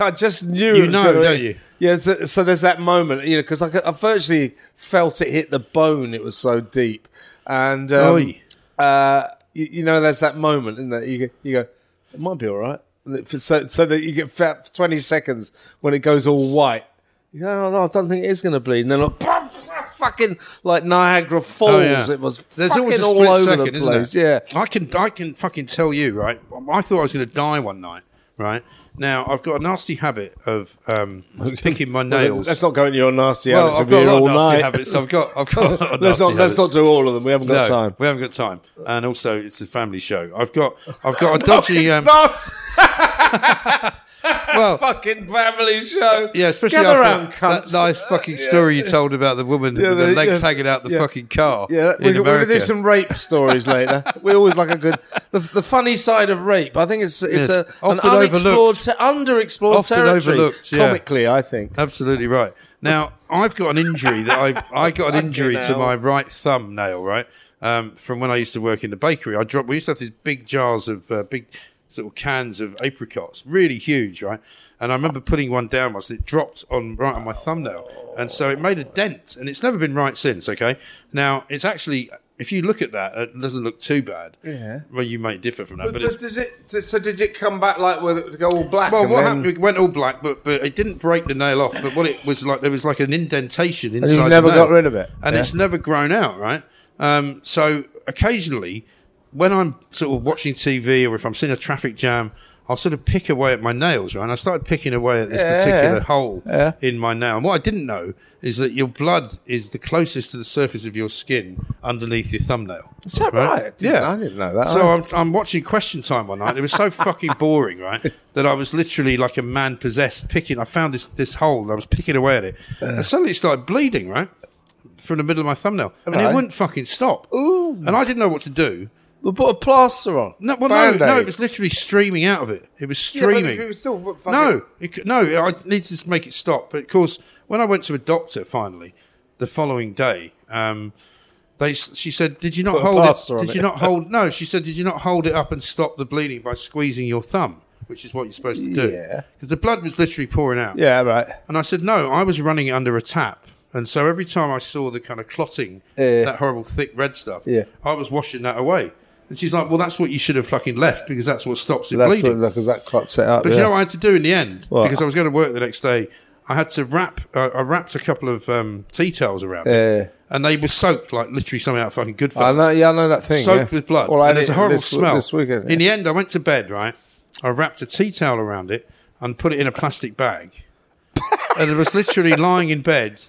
I just knew You it was know, don't you? Yeah. So, so there's that moment, you know, because I, I virtually felt it hit the bone. It was so deep, and um, uh, you, you know, there's that moment, isn't there? You you go, it might be all right. So, so that you get fat for 20 seconds when it goes all white. You go, oh, no, I don't think it is going to bleed. And then like, fucking like Niagara Falls. Oh, yeah. It was There's always a all over second, the isn't place. Yeah. I can I can fucking tell you, right? I thought I was going to die one night, right? Now I've got a nasty habit of um, picking my nails. Let's not go into your nasty well, habits I've of got a lot of all nasty night. habits. I've got I've got. Of Let's nasty not let's not do all of them. We haven't got No, time. we haven't got time, and also it's a family show. I've got I've got a dodgy. it's um, well, fucking family show. yeah, especially Gather after round, that nice fucking story you told about the woman Yeah, with the legs yeah. hanging out the Yeah. fucking car. Yeah, in we're, going to do some rape stories later. We always like a good, the, the funny side of rape. I think it's it's Yes. a, an Often unexplored, overlooked. te- underexplored Often territory. overlooked, yeah. Comically, I think. Absolutely right. Now I've got an injury that I I got an injury to my right thumbnail, right? Um, from when I used to work in the bakery, I dropped. We used to have these big jars of uh, big sort of cans of apricots, really huge, right? And I remember putting one down once, and it dropped on right on my thumbnail, and so it made a dent, and it's never been right since. Okay, now it's actually. If you look at that, it doesn't look too bad. Yeah. Well, you may differ from that, But, but, but does it? So did it come back like with it to go all black? well, what then- happened? It went all black, but but it didn't break the nail off. But what it was like, there was like an indentation inside. you've the never nail, got rid of it? and Yeah. it's never grown out, right? Um, so occasionally, when I'm sort of watching TV or if I'm seeing a traffic jam, I'll sort of pick away at my nails, right? And I started picking away at this Yeah, particular yeah. hole Yeah. in my nail. And what I didn't know is that your blood is the closest to the surface of your skin underneath your thumbnail. Is that right? I Yeah, I didn't know that. So I'm, I'm watching Question Time one night. It was so fucking boring, right? That I was literally like a man possessed, picking. I found this this hole and I was picking away at it, and suddenly it started bleeding, right, from the middle of my thumbnail, and it wouldn't fucking stop. Ooh. And I didn't know what to do. We put a plaster on. No, well, no, no, it was literally streaming out of it. It was Yeah, but streaming. it was still fucking- No, it, c- no, I needed to make it stop. But of course, when I went to a doctor finally, the following day, um, they she said, "Did you not Put a hold it? on Did it." you not hold? No, she said, "Did you not hold it up and stop the bleeding by squeezing your thumb?" Which is what you're supposed to do. Yeah. Because the blood was literally pouring out. Yeah, right. And I said, no, I was running it under a tap. And so every time I saw the kind of clotting, Yeah. that horrible thick red stuff, Yeah. I was washing that away. And she's like, well, that's what you should have fucking left because that's what stops it That's bleeding. because that clot set up. But yeah. you know what I had to do in the end? What? Because I was going to work the next day. I had to wrap, uh, I wrapped a couple of um, tea towels around. Yeah. And they were soaked like literally something out of fucking good I know. Yeah, I know that thing. soaked yeah. with blood. Well, I and there's did a horrible this, smell. this weekend. In the end, I went to bed, right? I wrapped a tea towel around it and put it in a plastic bag. and it was literally lying in bed,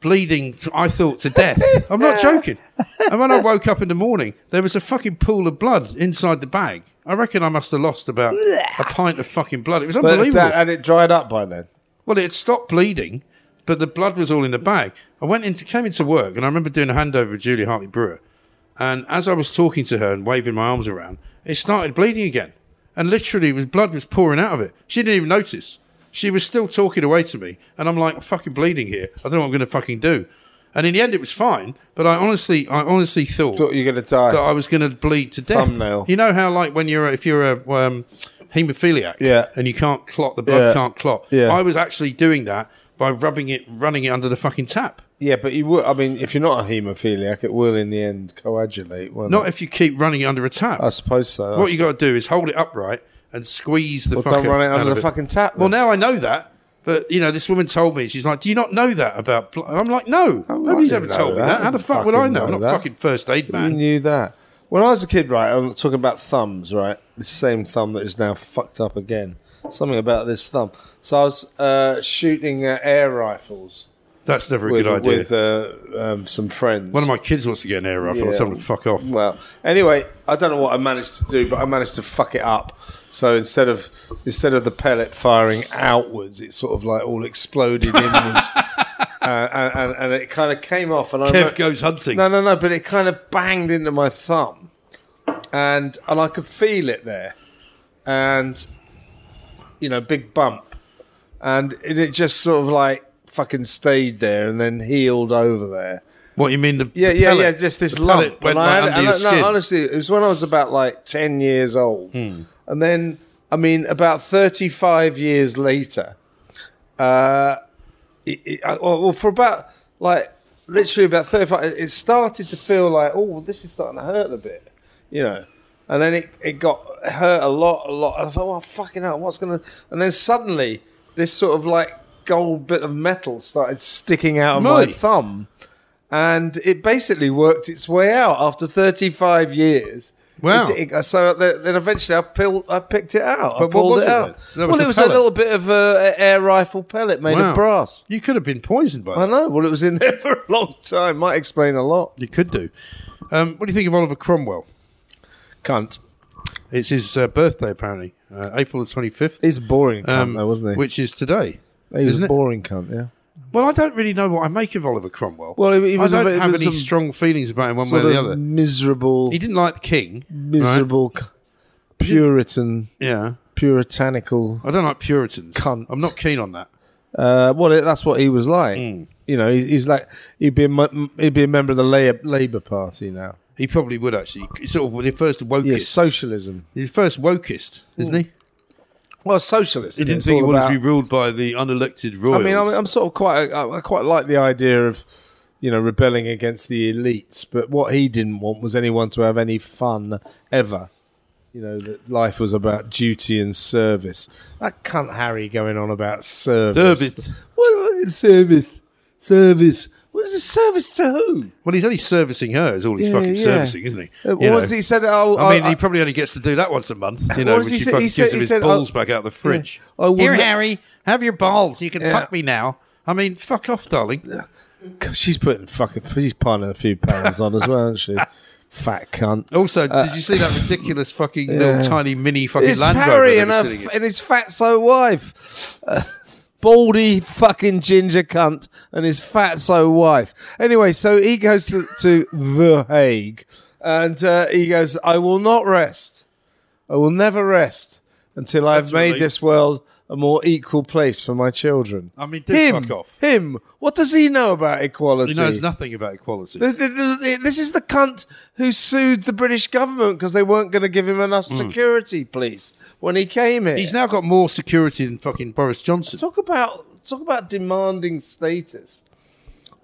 bleeding, I thought, to death. I'm not joking. And when I woke up in the morning, there was a fucking pool of blood inside the bag. I reckon I must have lost about a pint of fucking blood. It was but unbelievable. that, and it dried up by then. Well, it had stopped bleeding, but the blood was all in the bag. I went into, came into work, and I remember doing a handover with Julia Hartley Brewer. And as I was talking to her and waving my arms around, it started bleeding again. And literally, was blood was pouring out of it. She didn't even notice. She was still talking away to me, and I'm like, I'm fucking bleeding here. I don't know what I'm going to fucking do. And in the end, it was fine. But I honestly, I honestly thought Thought you're going to die. that I was going to bleed to death. Thumbnail. You know how, like, when you're if you're a um, haemophiliac, Yeah. and you can't clot, the blood Yeah. can't clot. Yeah. I was actually doing that by rubbing it, running it under the fucking tap. Yeah, but you would. I mean, if you're not a haemophiliac, it will in the end coagulate. won't Not it? if you keep running it under a tap. I suppose so. what you got to do is hold it upright and squeeze the well, fucking. don't run it under the fucking tap. Well, now I know that. But you know, this woman told me she's like, "Do you not know that about?" Pl-? I'm like, "No, Oh, nobody's ever told know me that. that. How the fuck would I fucking know? I'm not that. fucking first aid You man." knew that. When I was a kid, right, I'm talking about thumbs, right? The same thumb that is now fucked up again. Something about this thumb. So I was uh, shooting uh, air rifles That's never a with, good idea. with uh, um, some friends. One of my kids wants to get an air rifle. Yeah. Tell them to fuck off. Well, anyway, I don't know what I managed to do, but I managed to fuck it up. So instead of instead of the pellet firing outwards, it sort of like all exploded inwards, uh, and, and, and it kind of came off. And I Kev goes hunting. no, no, no, but it kind of banged into my thumb, and and I could feel it there, and you know, big bump, and it, it just sort of like fucking stayed there and then healed over there. What you mean? The Yeah, the yeah, pellet- yeah. Just this lump. went I had under and your I- skin. No, honestly, it was when I was about like ten years old, Hmm. And then I mean, about thirty-five years later, uh, it, it, I, well, for about like literally about thirty-five, it- it started to feel like, oh, well, this is starting to hurt a bit, you know. And then it, it got hurt a lot, a lot. And I thought, well, fucking hell, what's gonna? And then suddenly, this sort of like gold bit of metal started sticking out of my thumb and it basically worked its way out after 35 years. Wow. It- it- so then eventually I, pill, I picked it out. I But what pulled was it it out. was well, it was pellet. a little bit of uh, air rifle pellet made Wow. of brass. You could have been poisoned by I that. know. Well, it was in there for a long time. Might explain a lot. You could do. Um, what do you think of Oliver Cromwell? Cunt. It's his uh, birthday, apparently, uh, April the 25th. He's a boring cunt, um, though, wasn't he? Which is today. he was a it? boring cunt, yeah. Well, I don't really know what I make of Oliver Cromwell. Well, he- he was I a- don't have was any strong feelings about him one way Sort or the of other. miserable, He didn't like the king. miserable, c- Puritan, Yeah. puritanical. I don't like Puritans. Cunt. I'm not keen on that. Uh, well, it- that's what he was like. Hmm. You know, he, he's like he'd be a, mu- he'd be a member of the Labour, Labour Party now. He probably would actually. He's sort of the first wokist. Yeah, socialism. He's the first wokist, isn't he? Well, socialist. He didn't think he wanted about- to be ruled by the unelected I royals. mean, I'm, I'm sort of quite. I, I quite like the idea of you know rebelling against the elites, but what he didn't want was anyone to have any fun ever. You know that life was about duty and service. That cunt Harry going on about service. Service. What what- service? Service. What is a service to who? well, he's only servicing her. Is all he's Yeah, fucking yeah. servicing, isn't he? Uh, You what know. was he said? Oh, I mean, I- he probably only gets to do that once a month. You know, What when does he she say? fucking He gives said- him he his said, balls oh, back out of the fridge. I will Here, not- Harry, have your balls. You can Yeah. fuck me now. I mean, fuck off, darling. She's putting fucking. She's piling a few pounds on as well, isn't she? Fat cunt. Also, did you see that ridiculous fucking little tiny mini fucking It's Land Rover Harry they and, were her, sitting in? and his fatso wife. Baldy fucking ginger cunt and his fatso wife. Anyway, so he goes to, to The Hague and uh, he goes, I will not rest. I will never rest until I've That's made right. this world a more equal place for my children. I mean, do him, fuck off. him. What does he know about equality? He knows nothing about equality. Th- th- th- This is the cunt who sued the British government because they weren't going to give him enough security police when he came here. Hmm. He's now got more security than fucking Boris Johnson. talk about talk about demanding status.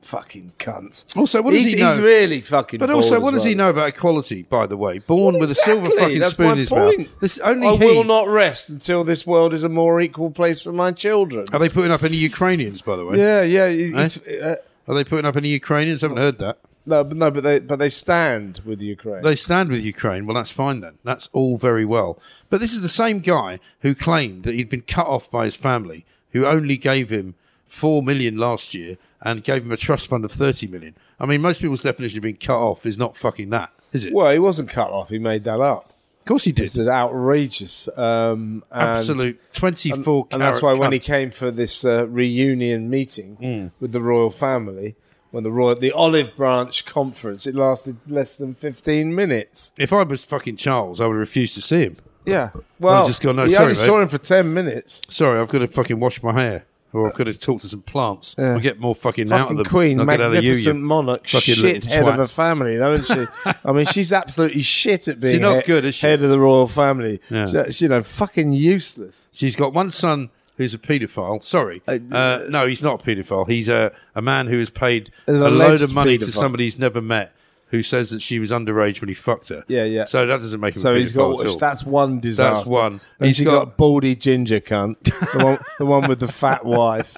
Fucking cunt. Also, what does he's, he know? he's really fucking. But also, what does he know about equality? By the way, born Well, with a silver fucking that's spoon my in his point. mouth. This only I he. will not rest until this world is a more equal place for my children. Are they putting up any Ukrainians? By the way, Yeah, yeah. he's- uh, are they putting up any Ukrainians? I haven't heard that. no, but no, but they but they stand with Ukraine. They stand with Ukraine. Well, that's fine then. That's all very well. But this is the same guy who claimed that he'd been cut off by his family, who only gave him four million last year and gave him a trust fund of thirty million. I mean, most people's definition of being cut off is not fucking that, is it? well, he wasn't cut off. He made that up. of course he did. This is outrageous. Um, and- Absolute twenty-four. and that's why when he came for this uh, reunion meeting Hmm. with the royal family, when the royal the Olive Branch conference, it lasted less than fifteen minutes. if I was fucking Charles, I would refuse to see him. Yeah, well, I just gone, no, we sorry, only mate. saw him for ten minutes. Sorry, I've got to fucking wash my hair. Or I've got to talk to some plants. Yeah. We'll get more fucking, out of Fucking them. queen, I'll get out of you, magnificent you monarch, fucking shit head of a family, isn't she? I mean, she's absolutely shit at being she's not he- good, is she? head of the royal family. Yeah. She's, you know, fucking useless. She's got one son who's a paedophile. Sorry, uh, no, he's not a paedophile. He's a a man who has paid a load of money to somebody he's never met, who says that she was underage when he fucked her. Yeah, yeah. So that doesn't make him So a he's got at all. that's one disaster. That's one. And He's got- got, baldy ginger cunt, the one, the one with the fat wife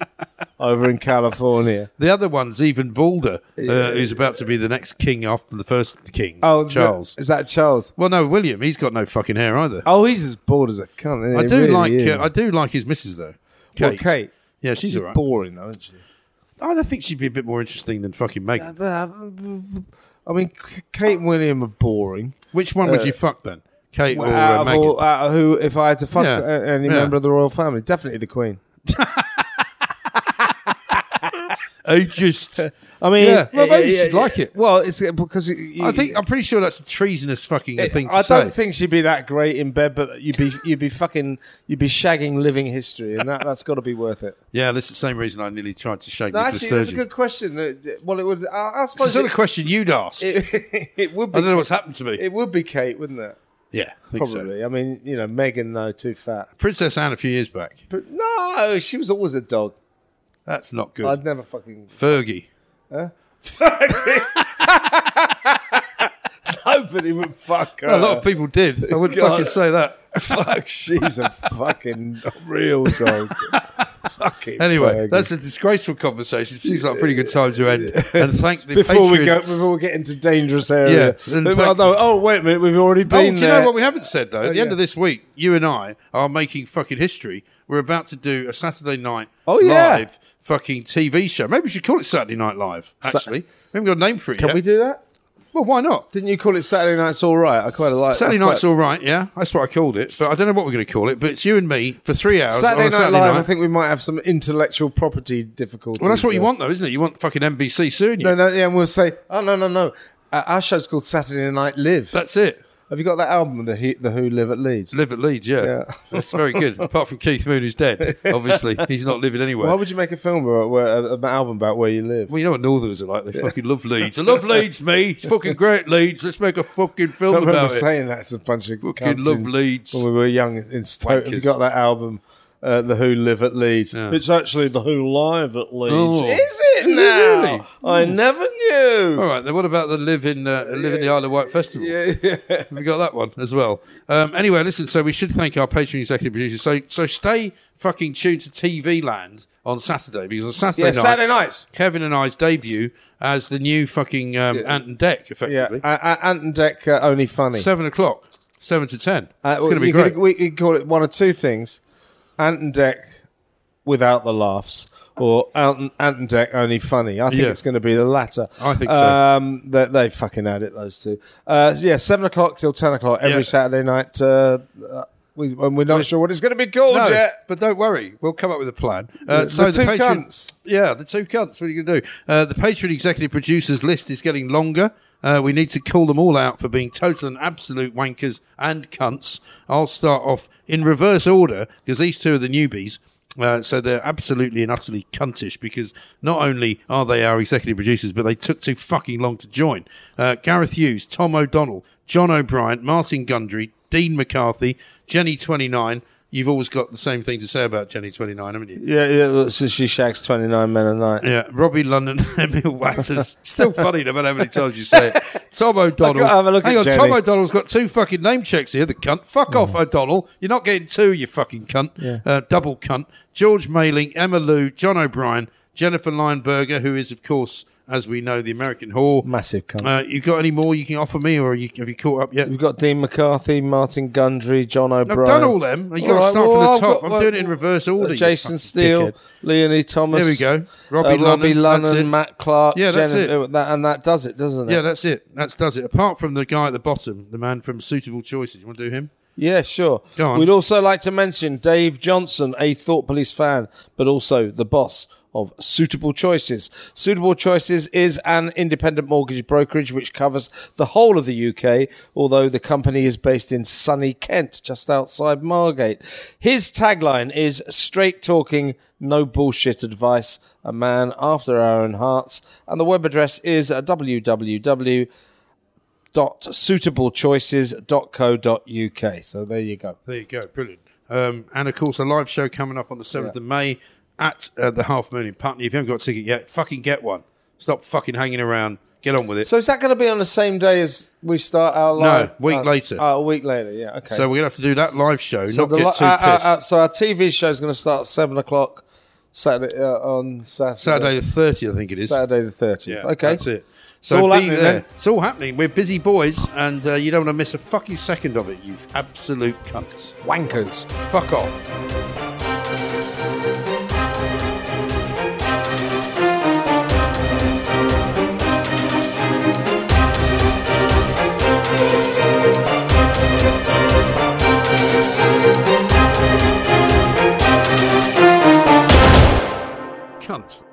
over in California. The other one's even balder, uh, who's about to be the next king after the first king, Oh, Charles. is that Charles? Well, no, William. He's got no fucking hair either. Oh, he's as bald as a cunt. isn't? I do really like. Uh, I do like his missus though. Well, Kate. Kate. Yeah, she's She's right. boring, though, isn't she? I don't think she'd be a bit more interesting than fucking Meghan. I mean, Kate and William are boring. Which one would you fuck then? Kate or out, uh, of Meghan? all, out of who, if I had to fuck Yeah. a- any Yeah. member of the royal family, definitely the Queen. I just. I mean, Yeah, well, maybe she'd like it. Well, it's because you, I think I'm pretty sure that's a treasonous fucking thing to I say. don't think she'd be that great in bed, but you'd be you'd be fucking you'd be shagging living history, and that that's got to be worth it. yeah, that's the same reason I nearly tried to shake No, Nicola actually, that's a Sturgeon. good question. Uh, Well, it would. I, I It's the suppose sort it, of question you'd ask. It, it would be. I don't know what's happened to me. It would be Kate, wouldn't it? yeah, I think so. Probably. I mean, you know, Meghan though too fat. Princess Anne a few years back. But no, she was always a dog. That's not good. I'd never fucking. Fergie. Huh? Fergie Nobody would fuck her. a lot of people did. I wouldn't God. fucking say that. Fuck, she's a fucking real dog. Fucking. Anyway, Fergie. that's a disgraceful conversation. Seems like a pretty good time to end. And thank the before we go before we get into dangerous area. Yeah, and oh, thank- no, oh, wait a minute, we've already Oh, been do you there. know what we haven't said though? At the oh, end yeah. of this week, you and I are making fucking history. We're about to do a Saturday night Oh, yeah. live fucking TV show. Maybe we should call it Saturday Night Live. Actually, we haven't got a name for it Can yet. we do that? Well, why not? Didn't you call it Saturday Night's All Right? I quite like Saturday I quite- night's all right, yeah. That's what I called it. But I don't know what we're going to call it. But it's you and me for three hours. Saturday Night Saturday Live. night. I think we might have some intellectual property difficulties. well, that's what you want, though, isn't it? You want fucking NBC suing you. No, no, yeah, and we'll say, oh no, no, no. Uh, our show's called Saturday Night Live. That's it. Have you got that album, the He- the Who Live at Leeds? Live at Leeds, yeah. Yeah. That's very good. Apart from Keith Moon, who's dead. Obviously, he's not living anywhere. Why would you make a film about where, an album about where you live? Well, you know what Northerners are like. They fucking love Leeds. I love Leeds, me. It's fucking great, Leeds. Let's make a fucking film remember about it. saying that to a bunch of Fucking love in- Leeds. when we were young in Stoke. Have you got that album, uh, The Who Live at Leeds? Yeah. It's actually The Who Live at Leeds. Oh. Is it Is it now? really? I never knew. All right, then what about the Live in uh, Live in the Isle of Wight festival? Yeah, yeah. We got that one as well. Um, anyway, listen. So we should thank our Patreon executive producers. So so stay fucking tuned to TV Land on Saturday because on Saturday Yeah, night, Saturday nights. Kevin and I's debut as the new fucking um, Ant and Dec, effectively. uh, uh, Ant and Dec uh, only funny. Seven o'clock, seven to ten. Uh, it's going to be great. Could, we could call it one of two things: Ant and Dec without the laughs, or Ant and, Ant and Dec only funny. I think Yeah. it's going to be the latter. I think so. Um, they, they fucking had it those two. Uh, yeah, seven o'clock till ten o'clock every Yeah. Saturday night. Uh, uh, we, and we're not sure what it's going to be called No, yet. but don't worry, we'll come up with a plan. Uh, so the two Patreon- cunts. yeah, the two cunts. What are you going to do? Uh, the Patreon executive producers list is getting longer. Uh, we need to call them all out for being total and absolute wankers and cunts. I'll start off in reverse order because these two are the newbies. Uh, so they're absolutely and utterly cuntish because not only are they our executive producers, but they took too fucking long to join. Uh, Gareth Hughes, Tom O'Donnell, John O'Brien, Martin Gundry, Dean McCarthy, Jenny Twenty Nine. You've always got the same thing to say about Jenny Twenty Nine, haven't you? Yeah, yeah. well, So she shags twenty nine men a night. Yeah, Robbie London, Emil Watters. Still funny no matter how many times you say it. Tom O'Donnell. I've got to have a look Hang at on, Jenny. Tom O'Donnell's got two fucking name checks here, the cunt. Fuck off, O'Donnell. You're not getting two, you fucking cunt. Uh, double cunt. George Mailing, Emma Lou, John O'Brien, Jennifer Lineberger, who is, of course, as we know, the American whore. Massive cunt. Uh, you got any more you can offer me, or you, have you caught up yet? We've got Dean McCarthy, Martin Gundry, John O'Brien. I've done all them. You got right, to start well, from the top. Got, I'm doing it in reverse order. Uh, Jason Steele, dickhead. Leonie Thomas. There we go. Robbie uh, London. Robbie. London, Matt Clark. Yeah, that's it. uh, that, and that does it, doesn't it? Yeah, that's it. That does it. Apart from the guy at the bottom, the man from Suitable Choices. You want to do him? Yeah, sure. Go on. We'd also like to mention Dave Johnson, a Thought Police fan, but also the boss of Suitable Choices. Suitable Choices is an independent mortgage brokerage which covers the whole of the UK, although the company is based in sunny Kent, just outside Margate. His tagline is straight talking, no bullshit advice, a man after our own hearts, and the web address is www suitablechoices.co.uk. So there you go. There you go. Brilliant. Um, and of course, a live show coming up on the 7th of May at uh, the Half Moon in Putney. If you haven't got a ticket yet, fucking get one. Stop fucking hanging around. Get on with it. So is that going to be on the same day as we start our live? No, week uh, later. Oh, a week later. Yeah. Okay. So we're going to have to do that live show, So not get li- too uh, uh, pissed. uh, so our TV show is going to start at seven o'clock Saturday uh, on Saturday. Saturday the 30th, I think it is. Saturday the thirtieth. Yeah, okay. That's it. It's So all be happening there. then. It's all happening. We're busy boys, and uh, you don't want to miss a fucking second of it, you absolute cunts. Wankers. Fuck off. chance